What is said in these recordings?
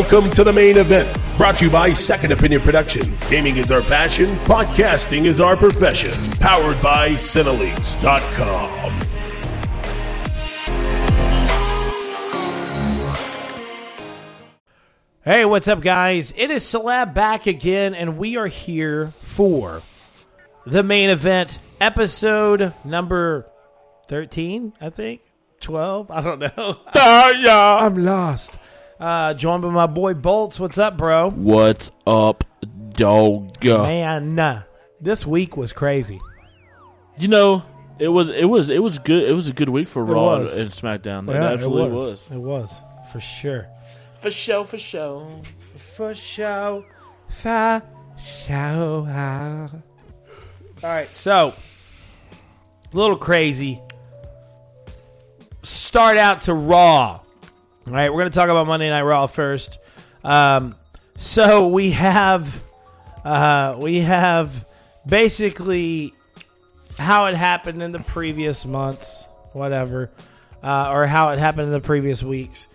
Welcome to the main event, brought to you by Second Opinion Productions. Gaming is our passion, podcasting is our profession. Powered by Cineleaks.com. Hey, what's up, guys? It is Caleb back again, and we are here for the main event, episode number 13, I think. 12? I don't know. Uh, I'm lost. Uh, joined by my boy Bolts. What's up, bro? What's up, dog? Man, uh, this week was crazy. You know, it was it was it was good. It was a good week for Raw was. and SmackDown. It Yeah, absolutely was. It was, for sure. For show, for show. For show. For show. All right, so a little crazy. Start out to Raw. All right, we're going to talk about Monday Night Raw first. Um, so we have uh, we have basically how it happened in the previous months, whatever, uh, or how it happened in the previous weeks.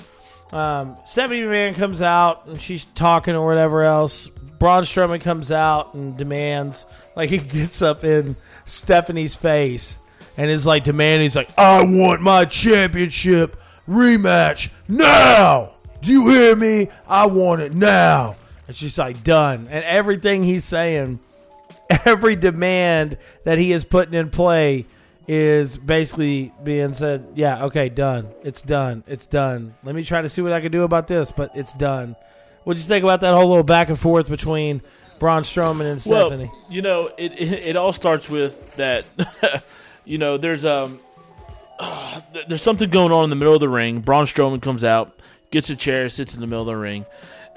Um, Stephanie McMahon comes out and she's talking or whatever else. Braun Strowman comes out and demands, like he gets up in Stephanie's face and is like demanding, he's like, I want my championship rematch now. Do you hear me? I want it now. And she's like, done. And everything he's saying, every demand that he is putting in play is basically being said, yeah, okay, done. It's done. It's done. Let me try to see what I can do about this, but it's done. What'd you think about that whole little back and forth between Braun Strowman and Stephanie? Well, you know, it, it it all starts with that. you know, there's um, uh, there's something going on in the middle of the ring. Braun Strowman comes out, gets a chair, sits in the middle of the ring,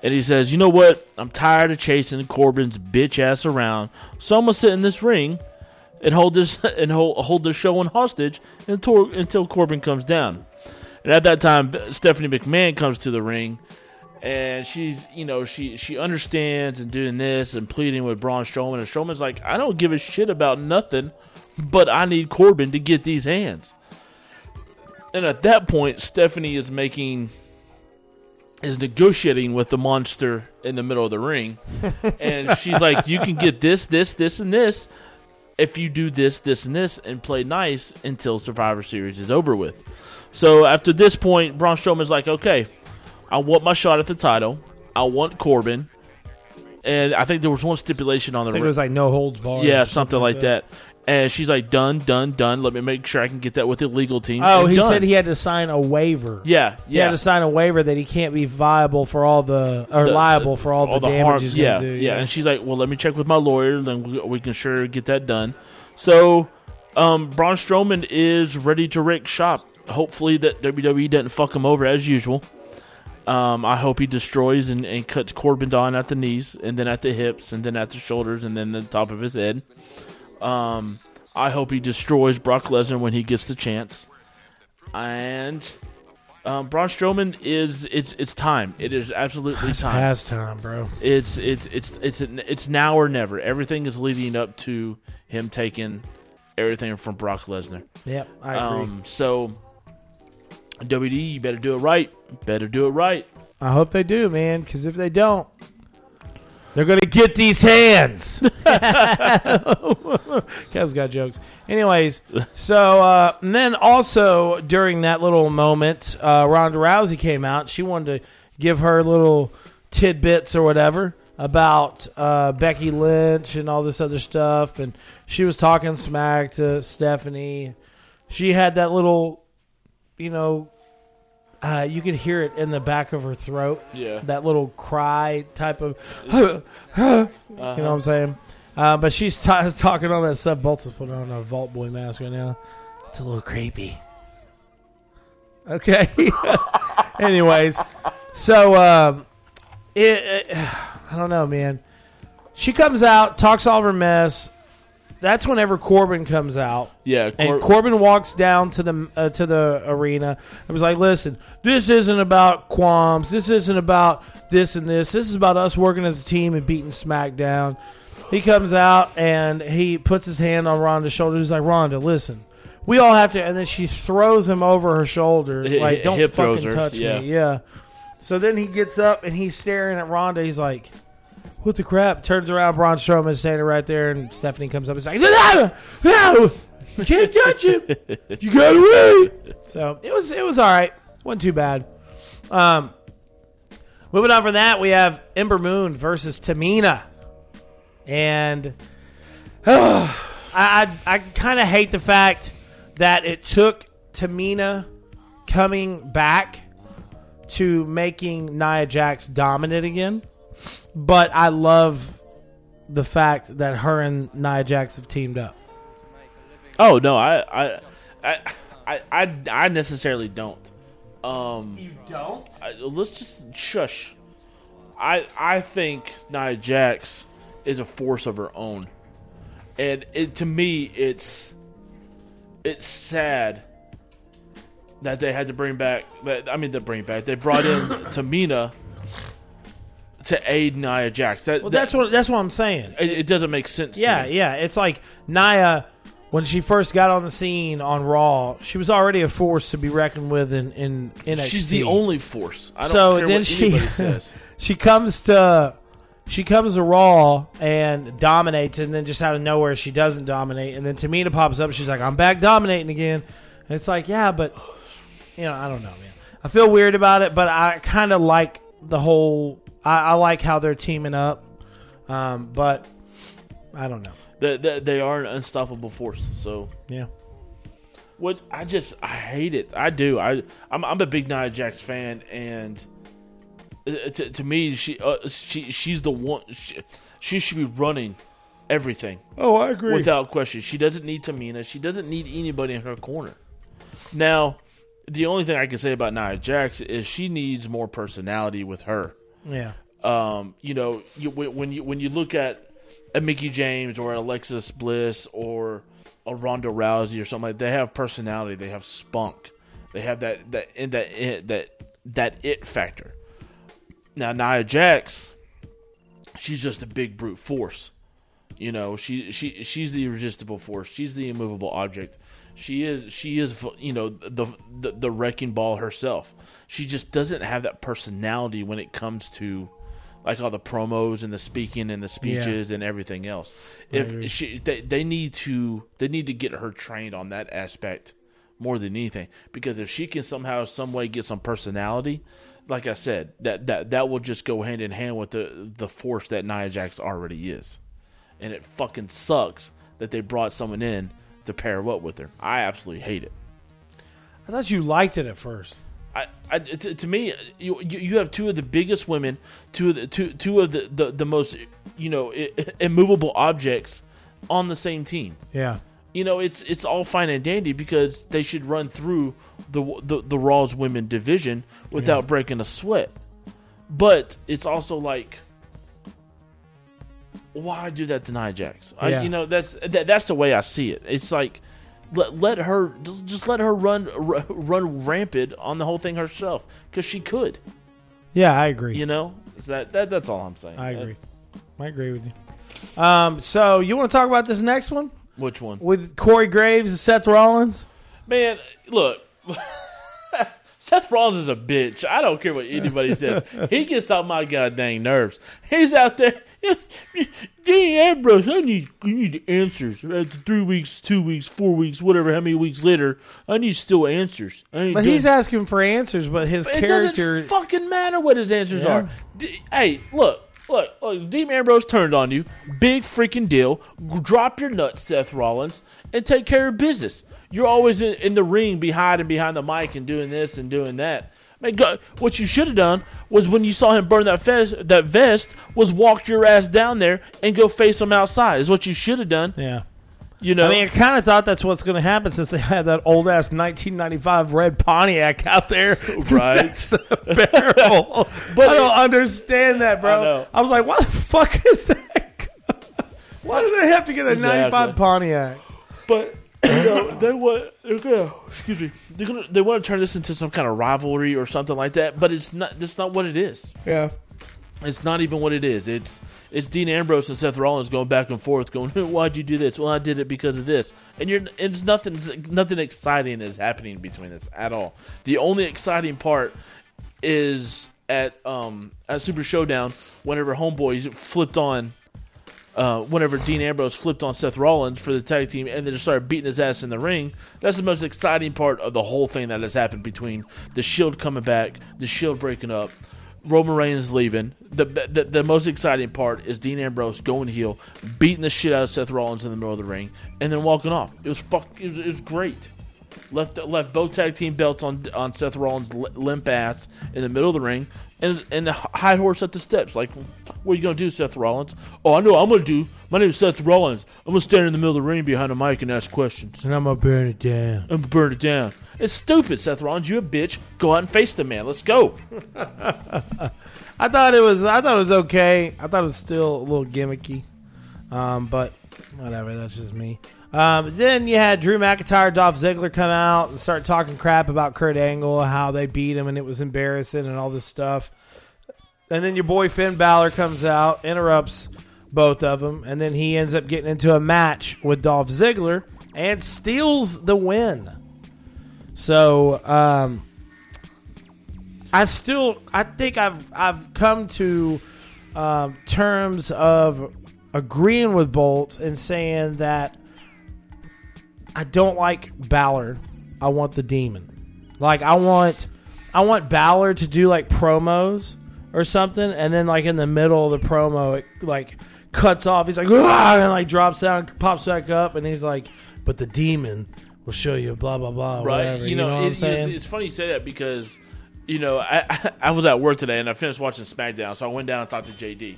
and he says, "You know what? I'm tired of chasing Corbin's bitch ass around, so I'm gonna sit in this ring." And hold this and hold, hold show in hostage until until Corbin comes down. And at that time, Stephanie McMahon comes to the ring, and she's you know she she understands and doing this and pleading with Braun Strowman, and Strowman's like, I don't give a shit about nothing, but I need Corbin to get these hands. And at that point, Stephanie is making is negotiating with the monster in the middle of the ring, and she's like, you can get this, this, this, and this. If you do this, this, and this, and play nice until Survivor Series is over with. So after this point, Braun Strowman's like, okay, I want my shot at the title. I want Corbin. And I think there was one stipulation on I the think it was like no holds barred. yeah, or something like that. And she's like, done, done, done. Let me make sure I can get that with the legal team. Oh, And he done. said he had to sign a waiver. Yeah, He had to sign a waiver that he can't be viable for all the or The- liable for all, the, damage harm- he's yeah, going to do. yeah, And she's like, well, let me check with my lawyer, then we, we can sure get that done. So, um, Braun Strowman is ready to rake shop. Hopefully, that WWE doesn't fuck him over as usual. Um, I hope he destroys and, and cuts Corbin down at the knees, and then at the hips, and then at the shoulders, and then the top of his head. Um, I hope he destroys Brock Lesnar when he gets the chance. And um, Braun Strowman is it's it's time. It is absolutely It's time. past time, bro. It's it's it's it's it's now or never. Everything is leading up to him taking everything from Brock Lesnar. Yep, I agree. Um, so WD, you better do it right. Better do it right. I hope they do, man. Because if they don't, they're gonna get these hands. Kev's got jokes. Anyways, so uh, and then also during that little moment, uh, Ronda Rousey came out. She wanted to give her little tidbits or whatever about uh, Becky Lynch and all this other stuff, and she was talking smack to Stephanie. She had that little, you know, uh, you could hear it in the back of her throat Yeah. that little cry type of, you know what I'm saying? Uh, but she's ta talking all that stuff. Bolts is putting on a Vault Boy mask right now. It's a little creepy. Okay. Anyways, so um, it, it, I don't know, man. She comes out, talks all of her mess. That's whenever Corbin comes out. Yeah. And Corbin walks down to the uh, to the arena I was like, "Listen, this isn't about qualms. This isn't about this and this. This is about us working as a team and beating SmackDown." He comes out and he puts his hand on Ronda's shoulder. He's like, "Ronda, listen, we all have to." And then she throws him over her shoulder, Hi- like, "Don't fucking touch yeah. me." Yeah. So then he gets up and he's staring at Ronda. He's like, "What the crap?" Turns around, Braun Strowman is standing right there, and Stephanie comes up and is like, "No, no, you can't touch him. You gotta wait." So it was it was all right. wasn't too bad. Um, moving on from that, we have Ember Moon versus Tamina, and I I, I kind of hate the fact that it took Tamina coming back to making Nia Jax dominant again. But I love the fact that her and Nia Jax have teamed up. Oh no, I I I I, I, I necessarily don't. Um, You don't? I, let's just shush. I I think Nia Jax is a force of her own, and it to me it's it's sad that they had to bring back that I mean to bring back they brought in Tamina to aid Nia Jax. That, Well, that- that's what that's what I'm saying. it, it doesn't make sense. to Yeah, me. yeah. It's like Nia, when she first got on the scene on Raw, she was already a force to be reckoned with in in NXT. she's the only force. I don't So care then what she- she comes to she comes to Raw and dominates, and then just out of nowhere she doesn't dominate, and then Tamina pops up. She's like, "I'm back dominating again." And it's like, yeah, but you know, I don't know, man. I feel weird about it, but I kind of like the whole. I, I like how they're teaming up, um, but I don't know. They, they, they are an unstoppable force. So Yeah, what I just I hate it. I do. I I'm, I'm a big Nia Jax fan, and uh, to, to me she uh, she she's the one. She, she should be running everything Oh, I agree. without question. She doesn't need Tamina. She doesn't need anybody in her corner. Now, the only thing I can say about Nia Jax is she needs more personality with her. Yeah, um, you know, you, when you when you look at a Mickie James or Alexis Bliss or a Ronda Rousey or something like, they have personality, they have spunk, they have that that in that it, that that it factor. Now Nia Jax, she's just a big brute force. You know, she she she's the irresistible force. She's the immovable object. She is she is you know the the, the wrecking ball herself. She just doesn't have that personality when it comes to like all the promos and the speaking and the speeches and everything else. If she they, they need to they need to get her trained on that aspect more than anything because if she can somehow some way get some personality, like I said, that that that will just go hand in hand with the the force that Nia Jax already is and it fucking sucks that they brought someone in to pair up with her. I absolutely hate it. I thought you liked it at first. I, I to, to me, you you have two of the biggest women, two of the two two of the the, the most you know immovable objects on the same team. Yeah, You know, it's it's all fine and dandy because they should run through the the, the Raw's women division without breaking a sweat. But it's also like, why do that to Nia Jax? I, Yeah. you know, that's that, that's the way I see it. It's like let, let her just- let her run r- run rampant on the whole thing herself because she could. yeah, I agree. You know, Is that, that that's all I'm saying. I agree. I agree with you. Um, so you want to talk about this next one Which one? with Corey Graves and Seth Rollins? Man, look. Seth Rollins is a bitch. I don't care what anybody says. He gets on my goddamn nerves. He's out there. Dean Ambrose, I need, I need answers. After three weeks, two weeks, four weeks, whatever, how many weeks later, I need still answers. But doing- he's asking for answers, but his it character. doesn't fucking matter what his answers Yeah. are. D- hey, look, look, look. Dean Ambrose turned on you. Big freaking deal. Drop your nuts, Seth Rollins, and take care of business. You're always in, in the ring, behind and behind the mic and doing this and doing that. Man, go, what you should have done was when you saw him burn that vest, that vest, was walk your ass down there and go face him outside. Is what you should have done. yeah. You know, I mean, I kind of thought that's what's going to happen since they had that old ass 1995 red Pontiac out there. Right. That's the barrel. But I don't understand that, bro. I know. I, was like, why the fuck is that? why do they have to get a Exactly. 95 Pontiac? But know, they want they're gonna excuse me. They're gonna they want to turn this into some kind of rivalry or something like that. But it's not. That's not what it is. Yeah. It's not even what it is. It's it's Dean Ambrose and Seth Rollins going back and forth, going, "Why'd you do this? Well, I did it because of this." And you're it's nothing nothing exciting is happening between this at all. The only exciting part is at um at Super Showdown whenever Homeboy flipped on. Uh, whenever Dean Ambrose flipped on Seth Rollins for the tag team and then just started beating his ass in the ring, that's the most exciting part of the whole thing that has happened between the Shield coming back, the Shield breaking up, Roman Reigns leaving. The, the the most exciting part is Dean Ambrose going heel, beating the shit out of Seth Rollins in the middle of the ring, and then walking off. It was fuck. It was, it was great. Left left both tag team belts on on Seth Rollins' limp ass in the middle of the ring, and and the high horse at the steps. Like, what are you gonna do, Seth Rollins? Oh, I know what I'm gonna do. My name is Seth Rollins. I'm gonna stand in the middle of the ring behind a mic and ask questions. And I'm gonna burn it down. I'm gonna burn it down. It's stupid, Seth Rollins. You a bitch. Go out and face the man. Let's go. I thought it was. I thought it was okay. I thought it was still a little gimmicky, um, but whatever. That's just me. Um, then you had Drew McIntyre, Dolph Ziggler come out and start talking crap about Kurt Angle, how they beat him and it was embarrassing and all this stuff. And then your boy Finn Balor comes out, interrupts both of them, and then he ends up getting into a match with Dolph Ziggler and steals the win. So um, I still I think I've I've come to um, terms of agreeing with Bolt and saying that I don't like Balor. I want the demon. Like I want I want Balor to do like promos or something, and then like in the middle of the promo, it like cuts off. He's like, "Ah," and like drops down, pops back up, and he's like, "But the demon will show you blah blah blah." right? whatever." you know, what it- I'm saying? it's, it's funny you say that because you know I I was at work today and I finished watching SmackDown, so I went down and talked to JD,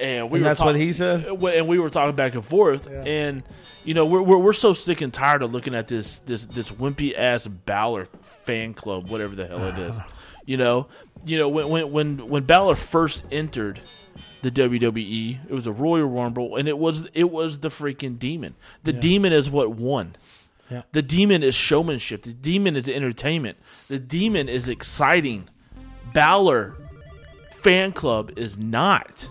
and we And were that's talk- what he said? uh, and we were talking back and forth, and you know we're, we're we're so sick and tired of looking at this this this wimpy ass Balor fan club, whatever the hell it is. you know, you know when when when when Balor first entered the WWE. It was a Royal Rumble, and it was it was the freaking demon. The demon is what won. Yeah. The demon is showmanship. The demon is entertainment. The demon is exciting. Balor fan club is not.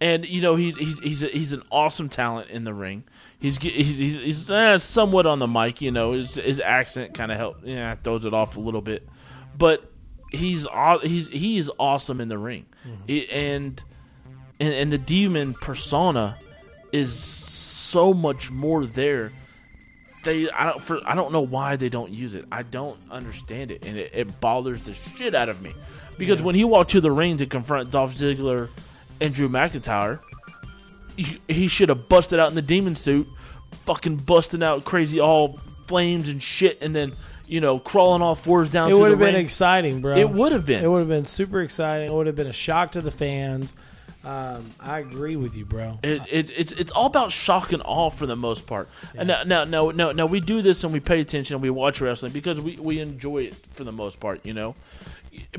And you know he's he's he's a, he's an awesome talent in the ring. He's he's he's, he's uh, somewhat on the mic. You know his his accent kind of helps, yeah throws it off a little bit, but he's he's he's awesome in the ring, He- and and and the demon persona is so much more there. They I don't for I don't know why they don't use it. I don't understand it, and it, it bothers the shit out of me because when he walked to the ring to confront Dolph Ziggler and Drew McIntyre, he, he should have busted out in the demon suit, fucking busting out crazy all flames and shit, and then you know crawling all fours down. It would have been ring. exciting, bro. It would have been. It would have been super exciting. It would have been a shock to the fans. Um, I agree with you, bro. It, it, it's it's all about shock and awe for the most part. And now, now, now, now, now, we do this and we pay attention and we watch wrestling because we, we enjoy it for the most part, you know.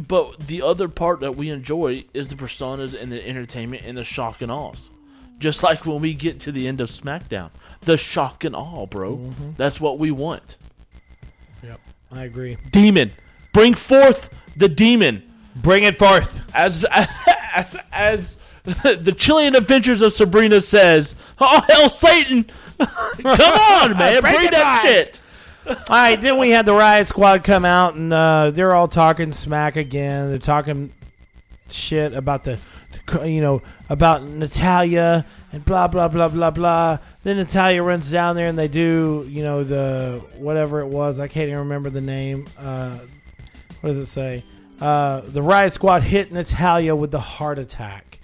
But the other part that we enjoy is the personas and the entertainment and the shock and awe. Just like when we get to the end of SmackDown, the shock and awe, bro. Mm-hmm. That's what we want. Yep, I agree. Demon, bring forth the demon. Bring it forth. as as as as the Chilling Adventures of Sabrina says, "Oh hell, Satan! Come on, man, Bring bring, that back." shit." All right, then we had the Riot Squad come out and uh, they're all talking smack again. They're talking shit about the, you know, about Natalya and blah blah blah blah blah. Then Natalya runs down there and they do, you know, the whatever it was. I can't even remember the name. Uh, what does it say? Uh, the Riot Squad hit Natalya with the Hart Attack,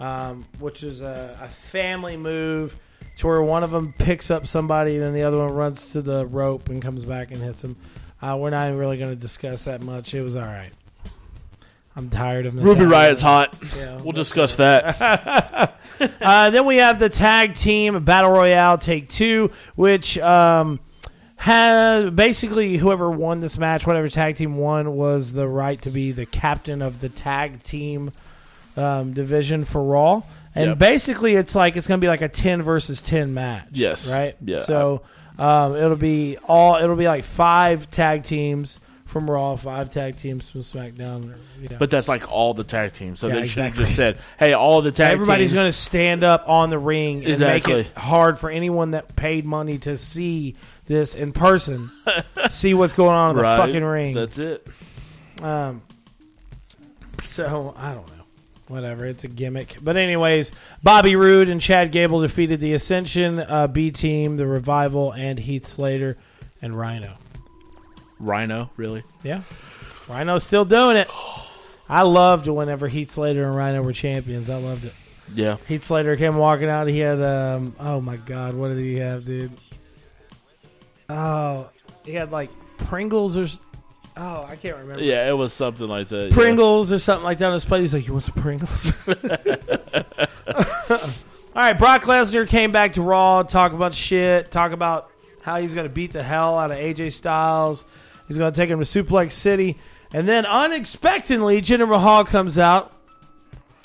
um, which is a, a family move to where one of them picks up somebody and then the other one runs to the rope and comes back and hits him. Uh, we're not even really going to discuss that much. It was all right. I'm tired of Ruby Natalya. Riot's hot. Yeah, We'll discuss that. uh, then we have the tag team battle royale take two, which um, had basically whoever won this match, whatever tag team won, was the right to be the captain of the tag team um, division for Raw. And Yep. basically, it's like it's going to be like a ten versus ten match. Yes. right. Yeah. So um, it'll be all. It'll be like five tag teams from Raw, five tag teams from SmackDown. Yeah. But that's like all the tag teams. So Yeah, they should have just said, "Hey, all the tag Everybody's going to stand up on the ring and make it hard for anyone that paid money to see this in person, see what's going on in the fucking ring. That's it. Um, So I don't know. Whatever, it's a gimmick. But anyways, Bobby Roode and Chad Gable defeated the Ascension, uh, B Team, the Revival, and Heath Slater and Rhyno. Rhyno, really? Yeah, Rhyno's still doing it. I loved whenever Heath Slater and Rhyno were champions. I loved it. Yeah. Heath Slater came walking out. He had um. Oh my God, what did he have, dude? Oh, he had like Pringles or. Oh, I can't remember. Yeah, it was something like that. yeah. Pringles or something like that on his plate. He's like, "You want some Pringles?" All right, Brock Lesnar came back to Raw, talk about shit, talk about how he's going to beat the hell out of AJ Styles. He's going to take him to Suplex City, and then unexpectedly, Jinder Mahal comes out,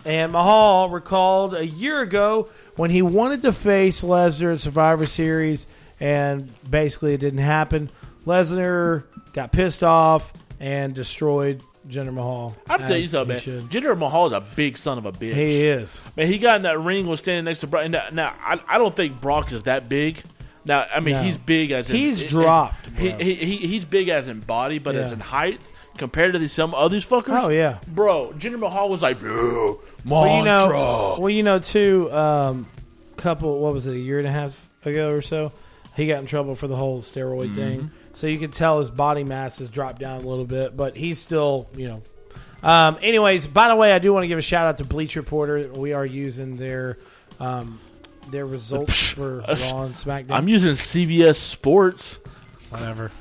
and Mahal recalled a year ago when he wanted to face Lesnar at Survivor Series, and basically it didn't happen. Lesnar got pissed off and destroyed Jinder Mahal. I'll tell you something, he man. should. Jinder Mahal is a big son of a bitch. He is. Man, he got in that ring, was standing next to Brock. Now, now I, I don't think Brock is that big. Now, I mean, No. he's big as in, He's it- dropped, He, bro. he, he he's big as in body, but as in height compared to these some of these fuckers. Oh yeah. bro. Jinder Mahal was like, bro, Well, you know, Mantra." well, you know, too. Um, couple, what was it, a year and a half ago or so? He got in trouble for the whole steroid Mm-hmm. thing. So you can tell his body mass has dropped down a little bit, but he's still, you know. Um, anyways, by the way, I do want to give a shout out to Bleacher Report. We are using their um, their results for Raw and SmackDown. I'm using CBS Sports. whatever.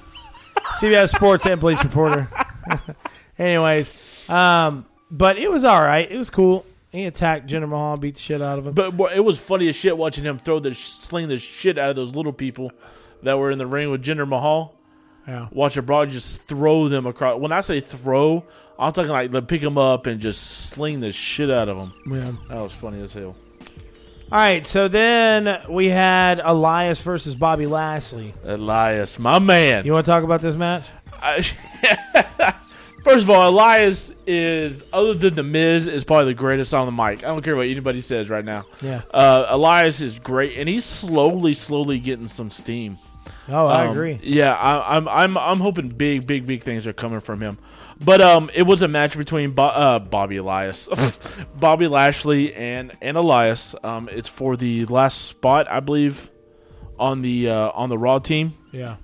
CBS Sports and Bleacher Report. Anyways, um, but it was all right. It was cool. He attacked Jinder Mahal, beat the shit out of him. But boy, it was funny as shit watching him throw the sling the shit out of those little people that were in the ring with Jinder Mahal. Yeah. Watching Brock just throw them across. When I say throw, I'm talking like pick them up and just sling the shit out of them. yeah. That was funny as hell. All right, so then we had Elias versus Bobby Lashley. Elias, my man. You want to talk about this match? I- First of all, Elias is other than the Miz is probably the greatest on the mic. I don't care what anybody says right now. Yeah. Uh, Elias is great, and he's slowly, slowly getting some steam. Oh, I Um, agree. Yeah, I, I'm, I'm, I'm hoping big, big, big things are coming from him. But um, it was a match between Bo- uh, Bobby Elias, Bobby Lashley, and and Elias. Um, it's for the last spot, I believe, on the uh, on the Raw team Yeah.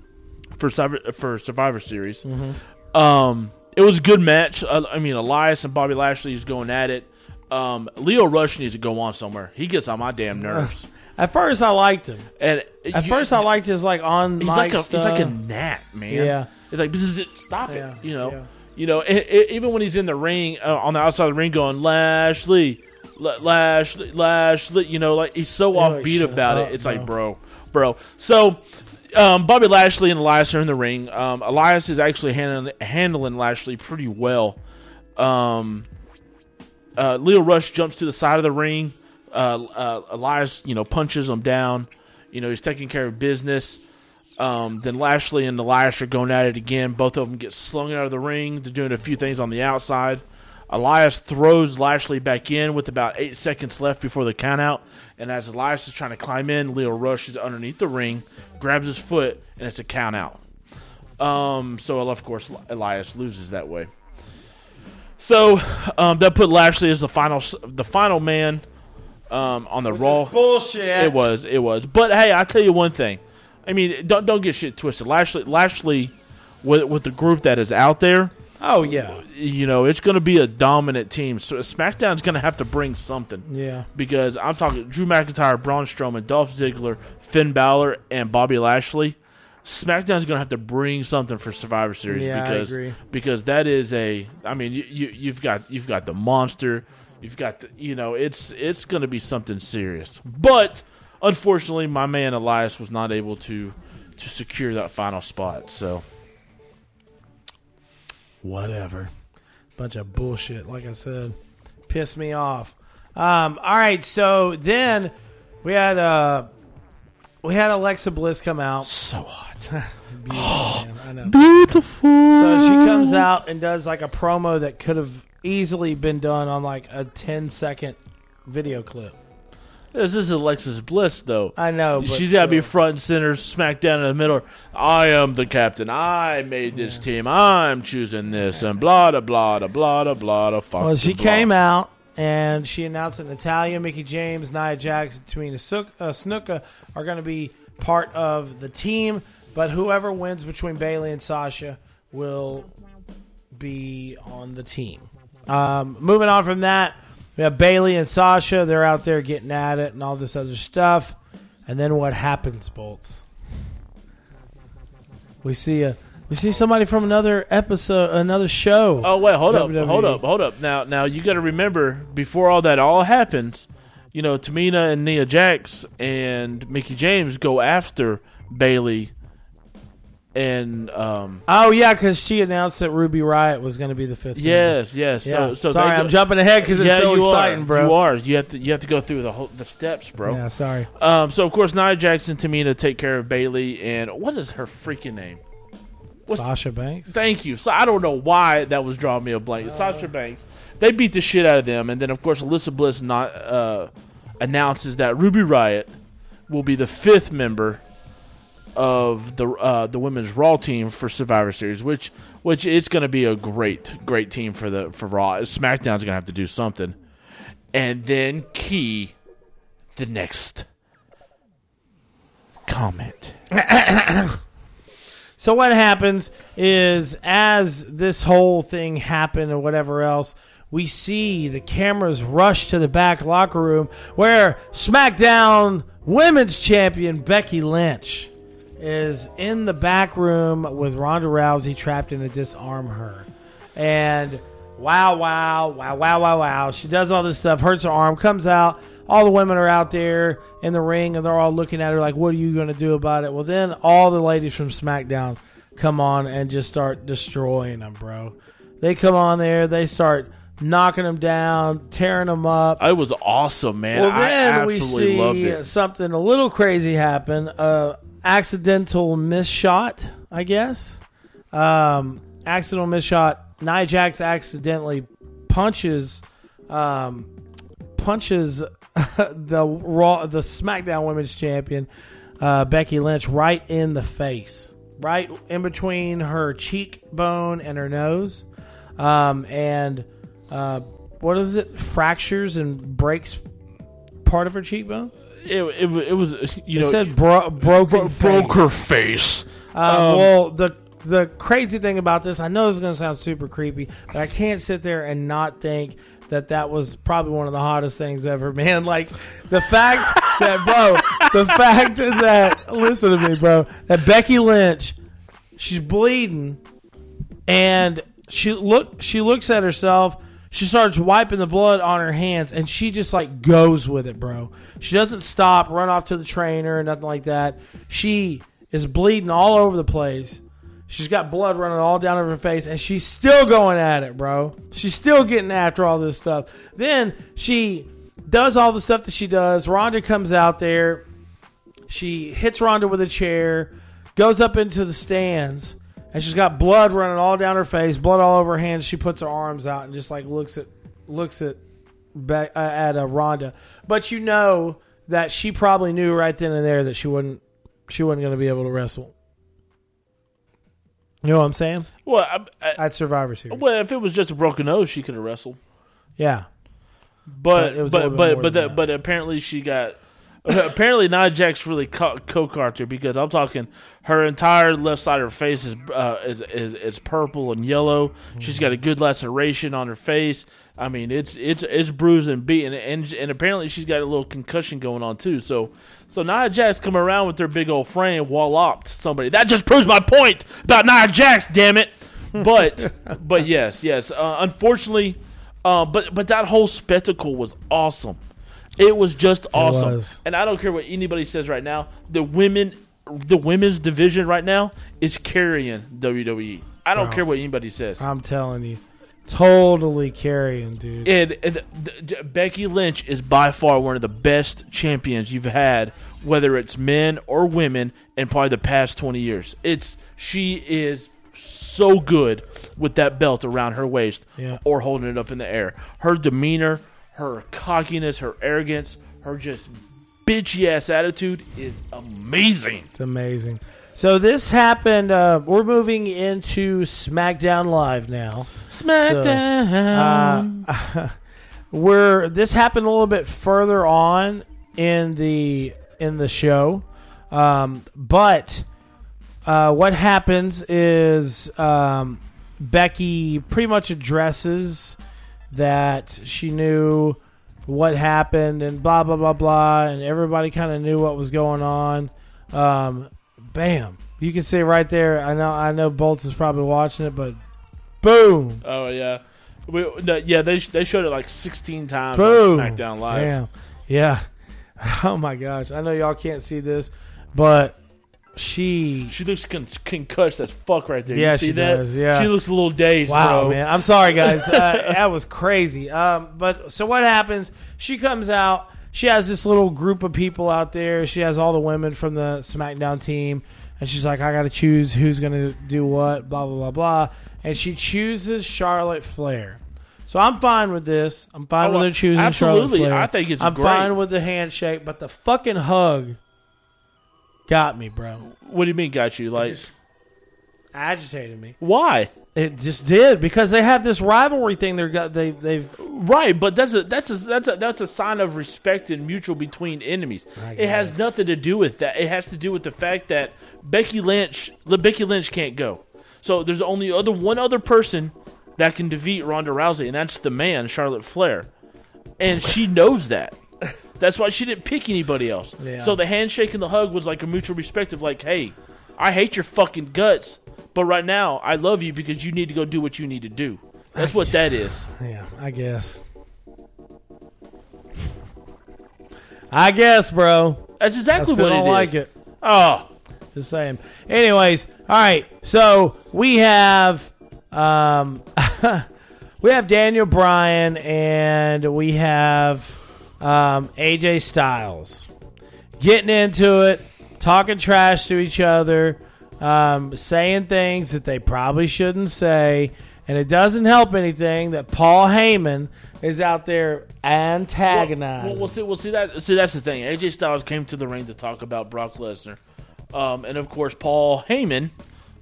for Survivor, for Survivor Series. Mm-hmm. Um, it was a good match. Uh, I mean, Elias and Bobby Lashley is going at it. Um, Lio Rush needs to go on somewhere. He gets on my damn nerves. At first, I liked him. And At first, I liked his like on he's like a stuff. he's like a gnat, man. Yeah. it's like "Bzz, bzz, stop Yeah, it. You know, yeah. you know. even when he's in the ring uh, on the outside of the ring, going Lashley, La- Lashley, Lashley. You know, like he's so like, offbeat "Shut about up, it. It's like, bro." bro, bro. So. Um, Bobby Lashley and Elias are in the ring. Um, Elias is actually handling, handling Lashley pretty well. Um, uh, Lio Rush jumps to the side of the ring. Uh, uh, Elias, you know, punches him down. You know, he's taking care of business. Um, then Lashley and Elias are going at it again. Both of them get slung out of the ring. They're doing a few things on the outside. Elias throws Lashley back in with about eight seconds left before the countout. And as Elias is trying to climb in, Lio Rush is underneath the ring, grabs his foot, and it's a count out. Um, so, of course, Elias loses that way. So um, that put Lashley as the final, the final man um, on the Raw. bullshit. It was, it was. But hey, I tell you one thing. I mean, don't don't get shit twisted. Lashley, Lashley, with with the group that is out there, Oh yeah. you know, it's going to be a dominant team. So SmackDown's going to have to bring something Yeah. because I'm talking Drew McIntyre, Braun Strowman, Dolph Ziggler, Finn Balor, and Bobby Lashley. SmackDown's going to have to bring something for Survivor Series Yeah, I because agree. because that is a. I mean, you, you you've got you've got the monster, you've got the, you know it's it's going to be something serious. But unfortunately, my man Elias was not able to to secure that final spot. So Whatever. Bunch of bullshit, like I said. Piss me off. Um, all right, so then we had uh we had Alexa Bliss come out. so hot, Beautiful, man, I know. beautiful. So she comes out and does like a promo that could have easily been done on like a 10 second video clip. This is Alexis Bliss, though. I know. but She's got to be front and center, smack down in the middle. I am the captain. I made this team. I'm choosing this, and blah da blah da blah da blah da. Fuck. Well, she blah. came out and she announced that Natalya, Mickie James, Nia Jax, Tamina uh, Snuka are going to be part of the team. But whoever wins between Bayley and Sasha will be on the team. Um, moving on from that, we have Bayley and Sasha. They're out there getting at it and all this other stuff. And then what happens, Bolts? We see a we see somebody from another episode, another show. Oh wait, hold up, hold up, hold up. Now, now you got to remember before all that all happens, you know, Tamina and Nia Jax and Mickie James go after Bayley, and um, Oh yeah, because she announced that Ruby Riot was going to be the fifth. member. yes, yes. Yeah. So, so sorry, go- I'm jumping ahead because it's yeah, so you exciting, are. bro. You are. You have to. You have to go through the whole the steps, bro. Yeah, sorry. Um. So of course, Nia and Tamina take care of Bayley, and what is her freaking name? What's- Sasha Banks. Thank you. So I don't know why that was drawing me a blank. Sasha Banks. They beat the shit out of them, and then of course Alyssa Bliss not uh, announces that Ruby Riot will be the fifth member of the uh, the women's Raw team for Survivor Series, which which is going to be a great great team for the for Raw. SmackDown's going to have to do something, and then Key, the next comment. So what happens is as this whole thing happened or whatever else, we see the cameras rush to the back locker room where SmackDown Women's Champion Becky Lynch is in the back room with Ronda Rousey trapped in to disarm her. And wow, wow, wow, wow, wow, wow. She does all this stuff, hurts her arm, comes out. All the women are out there in the ring and they're all looking at her like, what are you going to do about it? Well, then all the ladies from SmackDown come on and just start destroying them, bro. They come on there, they start knocking them down, tearing them up. It was awesome, man. Well, I then we absolutely loved see it. something a little crazy happen. Uh, accidental miss shot, I guess. Um, accidental miss shot. Nia Jax accidentally punches, um, punches the Raw, the SmackDown Women's Champion uh, Becky Lynch right in the face, right in between her cheekbone and her nose, um, and uh, what is it? Fractures and breaks part of her cheekbone. It, it, it was you It know said bro- broken broke her face. face. Uh, Um, well, the the crazy thing about this, I know this is going to sound super creepy, but I can't sit there and not think that that was probably one of the hottest things ever, man. Like the fact that, bro, the fact that listen to me, bro, that Becky Lynch, she's bleeding, and she look she looks at herself. She starts wiping the blood on her hands, and she just like goes with it, bro. She doesn't stop, run off to the trainer, nothing like that. She is bleeding all over the place. She's got blood running all down her face, and she's still going at it, bro. She's still getting after all this stuff. Then she does all the stuff that she does. Ronda comes out there. She hits Ronda with a chair, goes up into the stands, and she's got blood running all down her face, blood all over her hands. She puts her arms out and just like looks at looks at Be- uh, at uh, Ronda. But you know that she probably knew right then and there that she wouldn't she wasn't going to be able to wrestle. You know what I'm saying? Well, I, I, At Survivor Series. well, if it was just a broken nose, she could have wrestled. Yeah. But But it was but but than that. but apparently she got apparently Nia Jax really co cocked her because I'm talking her entire left side of her face is uh, is, is is purple and yellow. She's got a good laceration on her face. I mean, it's it's it's bruised and beaten, and and apparently she's got a little concussion going on too. So so Nia Jax come around with her big old frame walloped somebody. That just proves my point about Nia Jax. Damn it! But but yes yes. Uh, unfortunately. Uh, but but that whole spectacle was awesome. It was just awesome. was. And I don't care what anybody says right now. The women, the women's division right now is carrying WWE. I don't Bro. care what anybody says. I'm telling you. Totally carrying, dude. and, and the- the- Becky Lynch is by far one of the best champions you've had, whether it's men or women, in probably the past twenty years. It's she is so good with that belt around her waist Yeah. or holding it up in the air. Her demeanor, her cockiness, her arrogance, her just bitchy ass attitude is amazing. It's amazing. So this happened. Uh, we're moving into SmackDown Live now. SmackDown. Uh, where this happened a little bit further on in the in the show, um, but uh, what happens is um, Becky pretty much addresses that she knew what happened and blah blah blah blah, and everybody kind of knew what was going on. Um, bam, you can see right there. I know I know Bolts is probably watching it, but boom. oh yeah, we, no, yeah. They they showed it like 16 times Boom. SmackDown Live. Damn. Yeah. Oh my gosh. I know y'all can't see this, but she. She looks con- concussed as fuck right there. Yeah, you see she that? does, yeah. she looks a little dazed, Wow, bro. man. I'm sorry, guys. Uh, that was crazy. Um, but so what happens? She comes out. She has this little group of people out there. She has all the women from the SmackDown team, and she's like, "I got to choose who's going to do what." Blah blah blah blah. And she chooses Charlotte Flair. So I'm fine with this. I'm fine Oh, with her choosing absolutely. Charlotte Flair. I think it's I'm great. fine with the handshake, but the fucking hug got me, bro. What do you mean, got you? Like, just- Agitated me. why? It just did because they have this rivalry thing. They're got they they've Right, but that's a that's a that's a that's a sign of respect and mutual between enemies. I It has guess. nothing to do with that. It has to do with the fact that Becky Lynch, Becky Lynch can't go. So there's only other one other person that can defeat Ronda Rousey, and that's the man, Charlotte Flair, and she knows that. That's why she didn't pick anybody else. Yeah. So the handshake and the hug was like a mutual respect of like, hey, I hate your fucking guts, but right now I love you because you need to go do what you need to do. That's what that is. Yeah, I guess. I guess, bro. That's exactly I still what don't it is. like it. Oh, Just saying. Anyways, all right. So we have um we have Daniel Bryan and we have um AJ Styles getting into it, talking trash to each other, um, saying things that they probably shouldn't say, and it doesn't help anything that Paul Heyman is out there antagonizing. Well, we'll see. We'll see that. See, that's the thing. AJ Styles came to the ring to talk about Brock Lesnar, um, and of course, Paul Heyman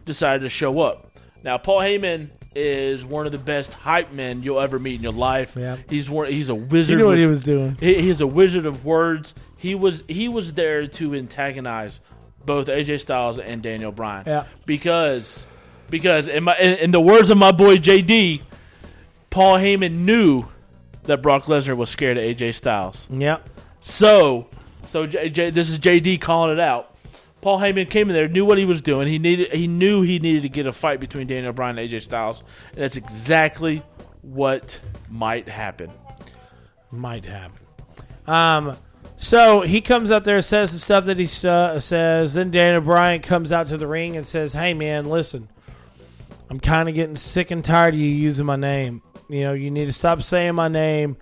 decided to show up. Now, Paul Heyman is one of the best hype men you'll ever meet in your life. Yeah. He's one. He's a wizard. you wizard. knew what with- he was doing. he, he's a wizard of words. He was he was there to antagonize both AJ Styles and Daniel Bryan. Yeah. Because because in my in, in the words of my boy JD, Paul Heyman knew that Brock Lesnar was scared of AJ Styles. Yep. So so J, J, this is JD calling it out. Paul Heyman came in there, knew what he was doing. He needed he knew he needed to get a fight between Daniel Bryan and AJ Styles, and that's exactly what might happen. might happen. Um, so he comes up there, says the stuff that he stu- says. Then Daniel Bryan comes out to the ring and says, "Hey, man, listen, I'm kind of getting sick and tired of you using my name. You know, you need to stop saying my name.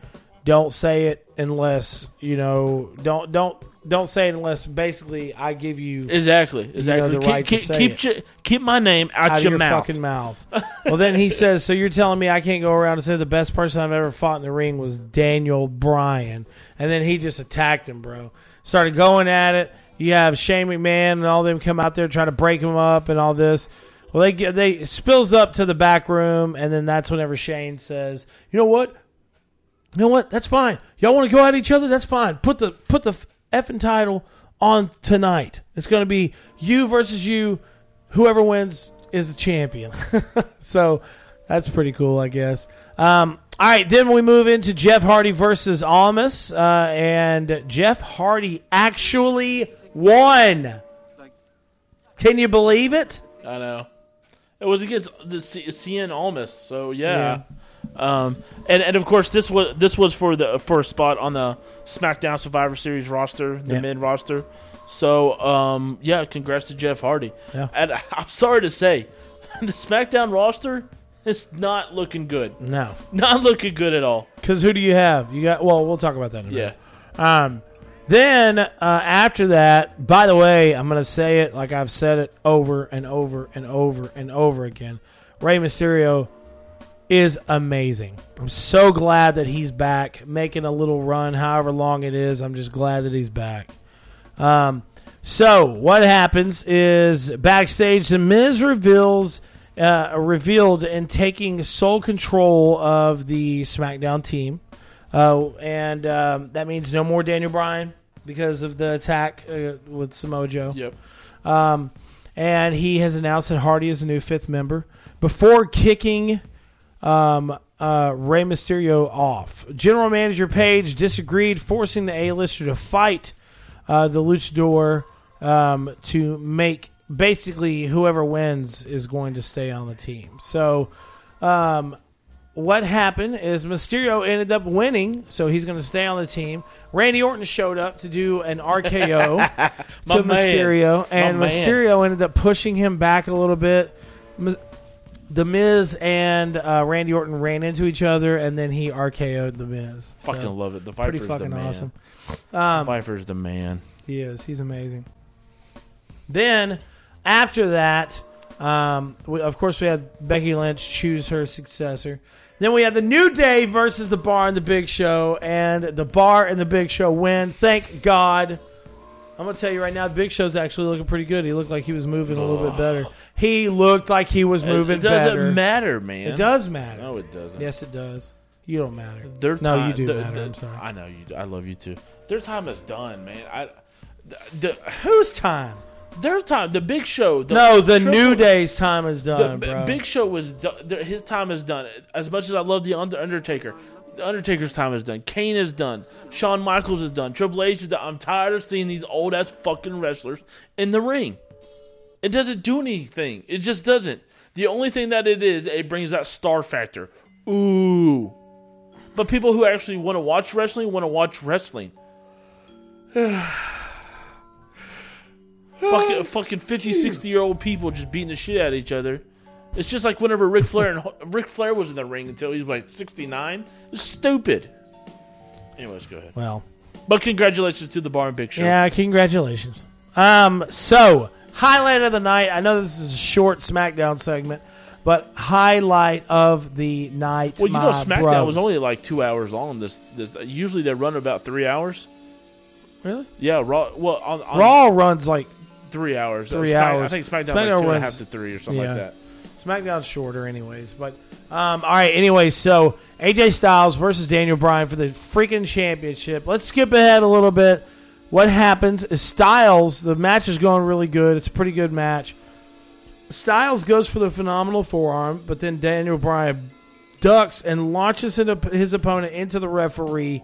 Don't say it unless you know. Don't don't don't say it unless basically I give you." Exactly. Exactly. the keep right to keep say keep, ch- keep my name out, out your, your mouth. fucking mouth. well, then he says, "So you're telling me I can't go around and say the best person I've ever fought in the ring was Daniel Bryan?" And then he just attacked him, bro. Started going at it. You have Shane McMahon and all them come out there trying to break him up and all this. Well, they get they spills up to the back room, and then that's whenever Shane says, "You know what? You know what? That's fine. Y'all want to go at each other? That's fine. Put the put the effing title on tonight. It's going to be you versus you. Whoever wins is the champion. so that's pretty cool, I guess. Um, all right, then we move into Jeff Hardy versus Almas, uh, and Jeff Hardy actually won. Can you believe it? I know. It was against the C- Cien Almas, so yeah. Um, and and of course this was this was for the for a spot on the SmackDown Survivor Series roster, the Yeah. men roster. So um, yeah, congrats to Jeff Hardy. Yeah. And I'm sorry to say, the SmackDown roster is not looking good. No, Not looking good at all. because who do you have? You got. Well, we'll talk about that in a minute. Yeah. Um, then uh, after that, by the way, I'm going to say it like I've said it over and over and over and over again. Rey Mysterio is amazing. I'm so glad that he's back, making a little run, however long it is. I'm just glad that he's back. Um, so what happens is backstage, the Miz reveals uh, revealed and taking sole control of the SmackDown team, uh, and um, that means no more Daniel Bryan because of the attack uh, with Samoa Joe. Yep. Um, and he has announced that Hardy is a new fifth member before kicking um, uh, Rey Mysterio off. General Manager Paige disagreed, forcing the A-lister to fight uh, the Luchador um, to make basically whoever wins is going to stay on the team. So, um, what happened is Mysterio ended up winning, so he's going to stay on the team. Randy Orton showed up to do an RKO to man. Mysterio, and My man. Mysterio ended up pushing him back a little bit. The Miz and uh, Randy Orton ran into each other, and then he RKO'd The Miz. So, Fucking love it. The Viper's pretty fucking the man. awesome. Um, Viper's the man. he is. He's amazing. Then after that, um, we, of course, we had Becky Lynch choose her successor. Then we had the New Day versus the Bar and the Big Show, and the Bar and the Big Show win. Thank God. I'm gonna tell you right now, Big Show's actually looking pretty good. He looked like he was moving a little bit better. He looked like he was moving it doesn't better. matter, man. It does matter. No, it doesn't. Yes, it does. You don't matter. Their No, time, you do the- matter. the- I'm sorry. I know you. do. I love you too. Their time is done, man. I. The, the, Whose time? their time. The Big Show. The no, the Triple- New Day's time is done, B- bro. Big Show was done. His time is done. As much as I love the Undertaker, the Undertaker's time is done. Kane is done. Shawn Michaels is done. Triple H is done. I'm tired of seeing these old ass fucking wrestlers in the ring. It doesn't do anything. It just doesn't. The only thing that it is, it brings that star factor. Ooh. But people who actually want to watch wrestling want to watch wrestling. fucking, fucking 50, 60 year old people just beating the shit out of each other. It's just like whenever Ric Flair and Ric Flair was in the ring until he was like 69. It's stupid. Anyways, go ahead. well, But congratulations to the Bar and Big Show. Yeah, congratulations. Um, so highlight of the night. I know this is a short SmackDown segment, but highlight of the night. Well, you know, SmackDown bros. was only like two hours long. This, this usually they run about three hours. really Yeah, Raw. Well, on, on Raw runs like three hours. Three Smack- hours. I think SmackDown, SmackDown like two and a runs- half to three or something yeah. like that. SmackDown's shorter, anyways. But um, all right, anyways. So AJ Styles versus Daniel Bryan for the freaking championship. Let's skip ahead a little bit. What happens is Styles. The match is going really good. It's a pretty good match. Styles goes for the phenomenal forearm, but then Daniel Bryan ducks and launches his opponent into the referee,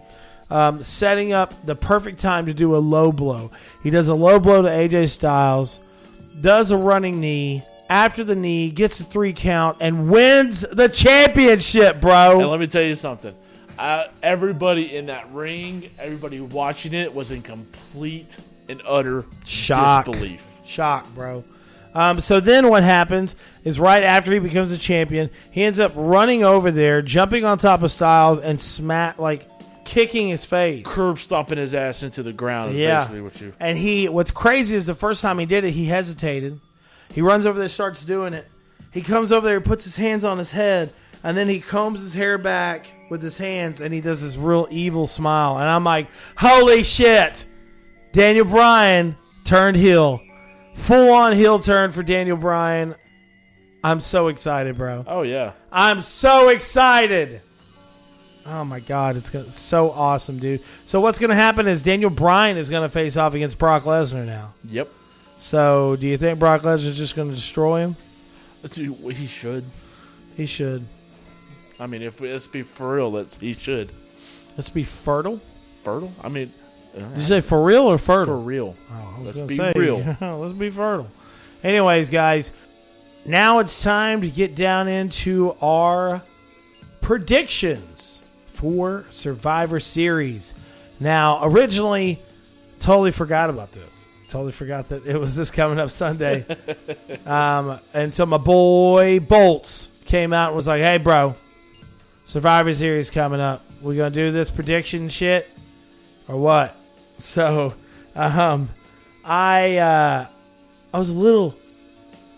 um, setting up the perfect time to do a low blow. He does a low blow to AJ Styles, does a running knee. After the knee, gets a three count and wins the championship, bro. And let me tell you something. Uh, everybody in that ring, everybody watching it, was in complete and utter Shock. disbelief. Shock, bro. Um, so then what happens is right after he becomes a champion, he ends up running over there, jumping on top of Styles and smack like kicking his face. Curb stomping his ass into the ground Yeah. basically what you. And he what's crazy is the first time he did it, he hesitated. He runs over there, starts doing it. He comes over there, puts his hands on his head, and then he combs his hair back with his hands and he does this real evil smile. And I'm like, holy shit. Daniel Bryan turned heel. Full on heel turn for Daniel Bryan. I'm so excited, bro. Oh yeah, I'm so excited. Oh my god, it's gonna, so awesome, dude. So what's going to happen is Daniel Bryan is going to face off against Brock Lesnar now. yep. So do you think Brock Lesnar is just going to destroy him? Let's do- well, He should. He should. I mean, if we, let's be for real, let's he should. Let's be fertile. Fertile. I mean, uh, Did you say for real or fertile? for real. Oh, Let's be say, real. let's be fertile. Anyways, guys, now it's time to get down into our predictions for Survivor Series. Now, originally, totally forgot about this. Totally forgot that it was this coming up Sunday. um, until my boy Bolts came out and was like, "Hey, bro, Survivor Series coming up. We gonna do this prediction shit or what?" So, um, I uh, I was a little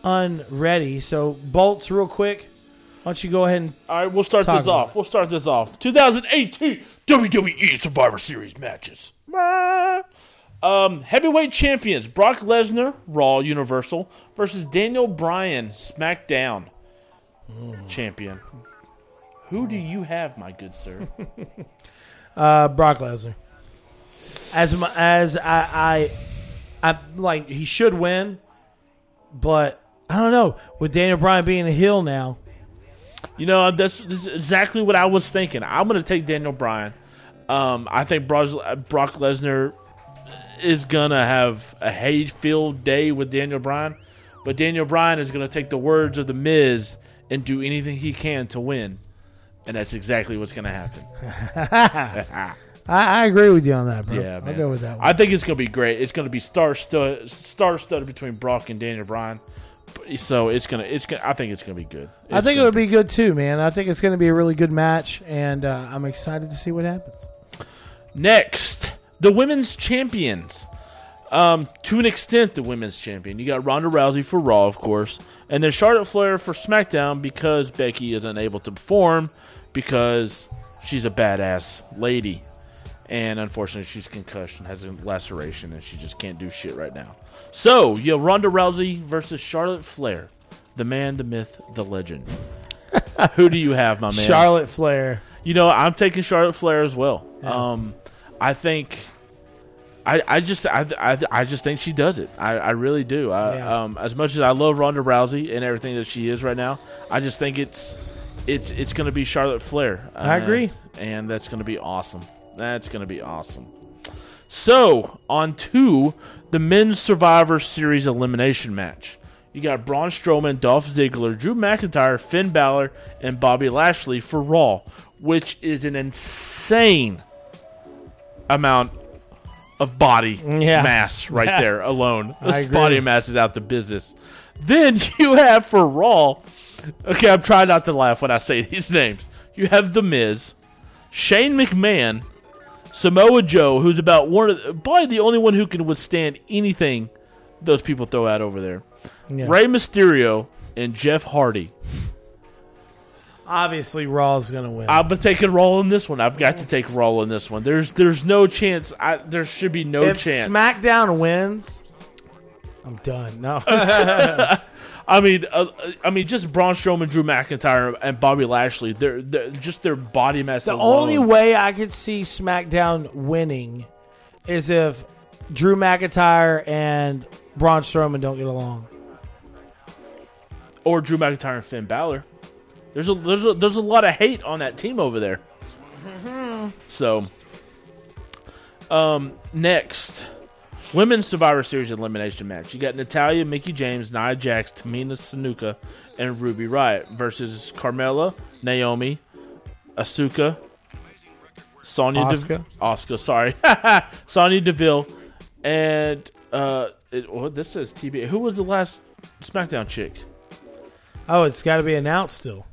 unready. So bolts real quick. Why don't you go ahead and All right, we'll start this off. We'll start this off. 2018 WWE Survivor Series matches. Um, heavyweight champions Brock Lesnar, Raw Universal, versus Daniel Bryan, SmackDown champion. Who do you have, my good sir? uh, Brock Lesnar. As mu- as I, I, I like he should win, but I don't know with Daniel Bryan being a heel now. You know, that's, that's exactly what I was thinking. I'm going to take Daniel Bryan. Um, I think Brock, Brock Lesnar is going to have a hate-filled day with Daniel Bryan, but Daniel Bryan is going to take the words of The Miz and do anything he can to win. And that's exactly what's going to happen. I, I agree with you on that, bro. Yeah, I'll man. go with that one. I think it's going to be great. It's going to be star stud, star studded between Brock and Daniel Bryan. So it's gonna, it's gonna. I think it's gonna be good. I think it gonna would be good too, man. I think it's going to be a really good match, and uh, I'm excited to see what happens. Next, the women's champions. Um, to an extent, the women's champion. You got Ronda Rousey for Raw, of course, and then Charlotte Flair for SmackDown because Becky is unable to perform because she's a badass lady, and unfortunately, she's concussed and has a laceration, and she just can't do shit right now. So you have Ronda Rousey versus Charlotte Flair, the man, the myth, the legend. Who do you have, my man? Charlotte Flair. You know, I'm taking Charlotte Flair as well. Um, I think, I, I just, I, I, I just think she does it. I, I really do. I, Yeah. um, as much as I love Ronda Rousey and everything that she is right now, I just think it's, it's, it's going to be Charlotte Flair. I agree. and that's going to be awesome. That's going to be awesome. So on to the men's Survivor Series elimination match. You got Braun Strowman, Dolph Ziggler, Drew McIntyre, Finn Balor, and Bobby Lashley for Raw, which is an insane amount of body Yeah. mass right there alone. This body mass is out the business. Then you have for Raw. Okay, I'm trying not to laugh when I say these names. You have The Miz, Shane McMahon, Samoa Joe, who's about one of the, probably the only one who can withstand anything those people throw out over there. Yeah. Rey Mysterio and Jeff Hardy. Obviously, Raw is going to win. I'm taking Raw in this one. I've got to take Raw in this one. There's there's no chance. I, there should be no if chance. SmackDown wins, I'm done. No. I mean, uh, I mean, just Braun Strowman, Drew McIntyre, and Bobby Lashley. They're, they're just their body mass. The alone. only way I could see SmackDown winning is if Drew McIntyre and Braun Strowman don't get along. or Drew McIntyre and Finn Balor. There's a there's a, there's a lot of hate on that team over there. So, um, next, women's Survivor Series elimination match. You got Natalya, Mickie James, Nia Jax, Tamina Sanuka, and Ruby Riott versus Carmella, Naomi, Asuka, Sonya, Asuka? Oscar, sorry, Sonya Deville, and uh, it, well, this says TBA. Who was the last SmackDown chick? Oh, it's got to be announced still.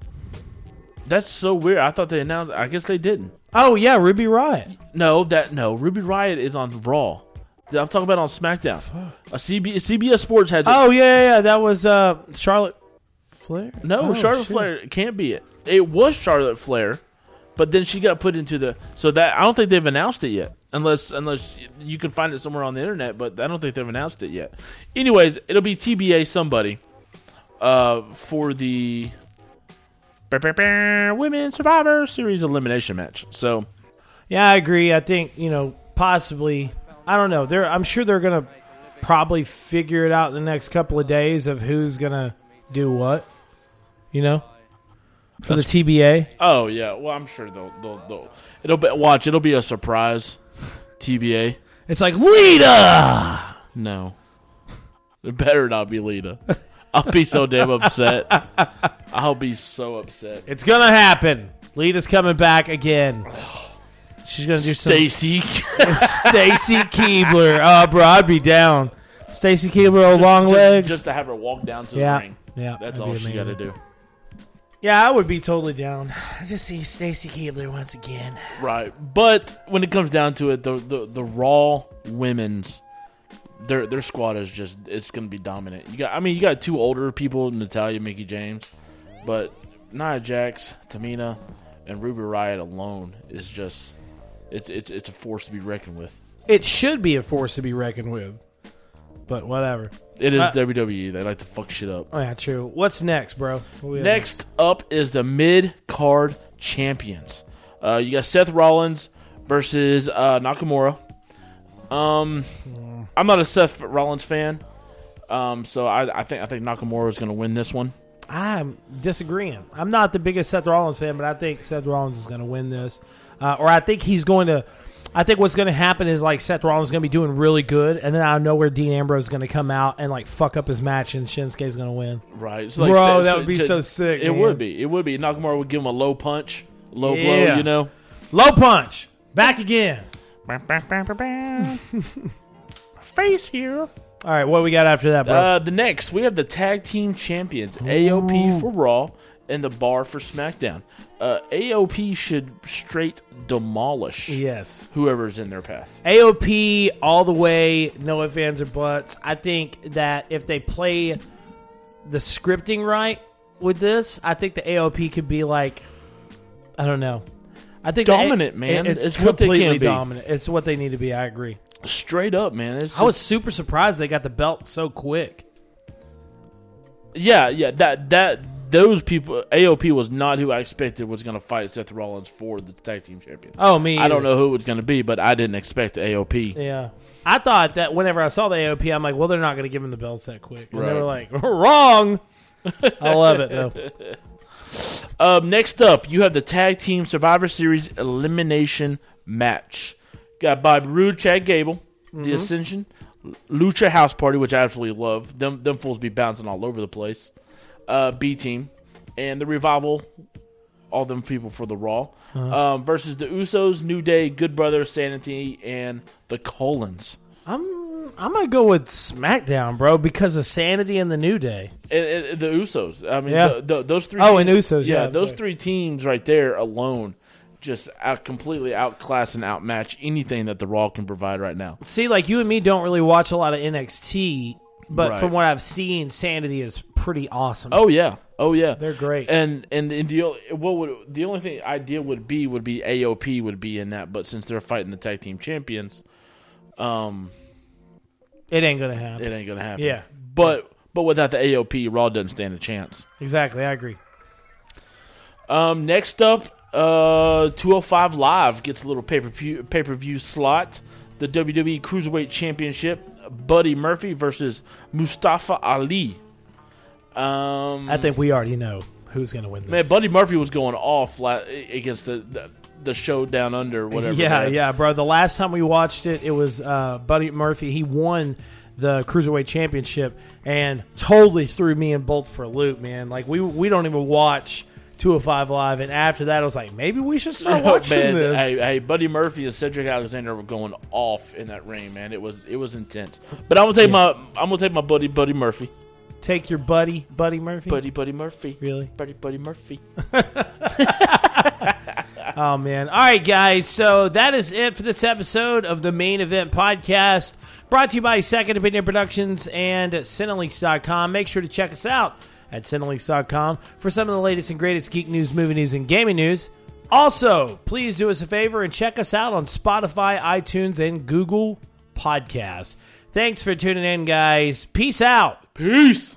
That's so weird. I thought they announced. I guess they didn't. Oh yeah, Ruby Riott. No, that no. Ruby Riott is on Raw. I'm talking about on SmackDown. A CB, CBS Sports has it. Oh yeah, yeah, yeah. That was uh, Charlotte Flair. no, Oh, Charlotte shit. Flair can't be it. It was Charlotte Flair, but then she got put into the. So that I don't think they've announced it yet, unless unless you can find it somewhere on the internet. But I don't think they've announced it yet. Anyways, it'll be TBA somebody, uh, for the Women's Survivor Series elimination match. So. Yeah, I agree. I think you know possibly. I don't know. They're. I'm sure they're gonna probably figure it out in the next couple of days of who's gonna do what. You know, for the TBA. Oh yeah, well I'm sure they'll they'll, they'll it'll be watch it'll be a surprise. TBA. It's like Lita. No, it better not be Lita. I'll be so damn upset. I'll be so upset. It's gonna happen. Lita's coming back again. She's gonna do some Stacy, Stacy Keibler. Oh, bro, I'd be down. Stacy Keibler, old long just, legs. just to have her walk down to yeah, the ring. yeah. That's that'd all be she got to amazing. do. Yeah, I would be totally down. I just see Stacy Keibler once again. Right, but when it comes down to it, the the, the Raw women's their their squad is just it's going to be dominant. You got I mean you got two older people, Natalya, Mickie James, but Nia Jax, Tamina, and Ruby Riott alone is just it's it's it's a force to be reckoned with. It should be a force to be reckoned with. But whatever. It is Uh, WWE. They like to fuck shit up. Oh yeah, true. What's next, bro? What have Next up is the mid card champions. Uh, you got Seth Rollins versus uh, Nakamura. Um, I'm not a Seth Rollins fan, um, so I, I think I think Nakamura is going to win this one. I'm disagreeing. I'm not the biggest Seth Rollins fan, but I think Seth Rollins is going to win this, uh, or I think he's going to. I think what's going to happen is like Seth Rollins is going to be doing really good, and then out of nowhere Dean Ambrose is going to come out and like fuck up his match, and Shinsuke is going to win. Right, Bro, that would be so sick, It man. would be. It would be. Nakamura would give him a low punch, low blow. You know. Low punch, back again. Face here. All right, what we got after that, bro? Uh, the next, we have the tag team champions, AOP for Raw and the Bar for SmackDown. Uh, AOP should straight demolish yes, whoever's in their path. AOP all the way, no ifs, ands, or buts. I think that if they play the scripting right with this, I think the AOP could be like, I don't know. I think the A- Dominant, man. it- it's, It's what they can completely be. dominant. It's what they need to be. I agree. Straight up, man. It's I was super surprised they got the belt so quick. yeah, yeah. That that those people, AOP was not who I expected was going to fight Seth Rollins for the tag team champion. Oh me, I don't know who it was going to be, but I didn't expect the AOP. Yeah. I thought that whenever I saw the AOP, I'm like, well, they're not going to give him the belts that quick. And they were like, wrong. I love it though. Um, next up, you have the tag team Survivor Series elimination match. Got Bobby Roode, Chad Gable, Mm-hmm. the Ascension, Lucha House Party, which I absolutely love. Them them fools be bouncing all over the place. Uh, B Team and the Revival, all them people for the Raw Uh-huh. um, versus the Usos, New Day, Good Brother, Sanity, and the Colons. I'm I'm gonna go with SmackDown, bro, because of Sanity and the New Day. And, and the Usos. I mean, Yeah. the, the, those three. Oh, and Usos, yeah, I'm those sorry. three teams right there alone, just out completely outclass and outmatch anything that the Raw can provide right now. See, like you and me don't really watch a lot of NXT, but Right. from what I've seen, Sanity is pretty awesome. Oh yeah, oh yeah, they're great. And and, and the what would the only thing ideal would be would be AOP would be in that, but since they're fighting the tag team champions, um, it ain't gonna happen. it ain't gonna happen. Yeah. but but without the AOP, Raw doesn't stand a chance. Exactly, I agree. Um, next up, uh, 205 Live gets a little pay per view pay per view slot. The WWE Cruiserweight Championship, Buddy Murphy versus Mustafa Ali. Um, I think we already know who's gonna win this. man, Buddy Murphy was going off la- against the, the the show down under whatever. yeah, man. yeah, bro. The last time we watched it, it was uh, Buddy Murphy. He won the cruiserweight championship and totally threw me and Bolt for a loop, man. Like we we don't even watch 205 live, and after that, I was like, maybe we should start oh, watching man, this. Hey, hey, Buddy Murphy and Cedric Alexander were going off in that ring, man. It was it was intense. But I'm gonna take my I'm gonna take my buddy Buddy Murphy, Take your buddy, Buddy Murphy. Buddy Buddy Murphy, Really? Buddy Buddy Murphy. Oh man! All right, guys. So that is it for this episode of the main event podcast, brought to you by Second Opinion Productions and Cineleaks.com. Make sure to check us out at Cineleaks.com for some of the latest and greatest geek news, movie news, and gaming news. Also, please do us a favor and check us out on Spotify, iTunes, and Google Podcasts. Thanks for tuning in, guys. Peace out. Peace.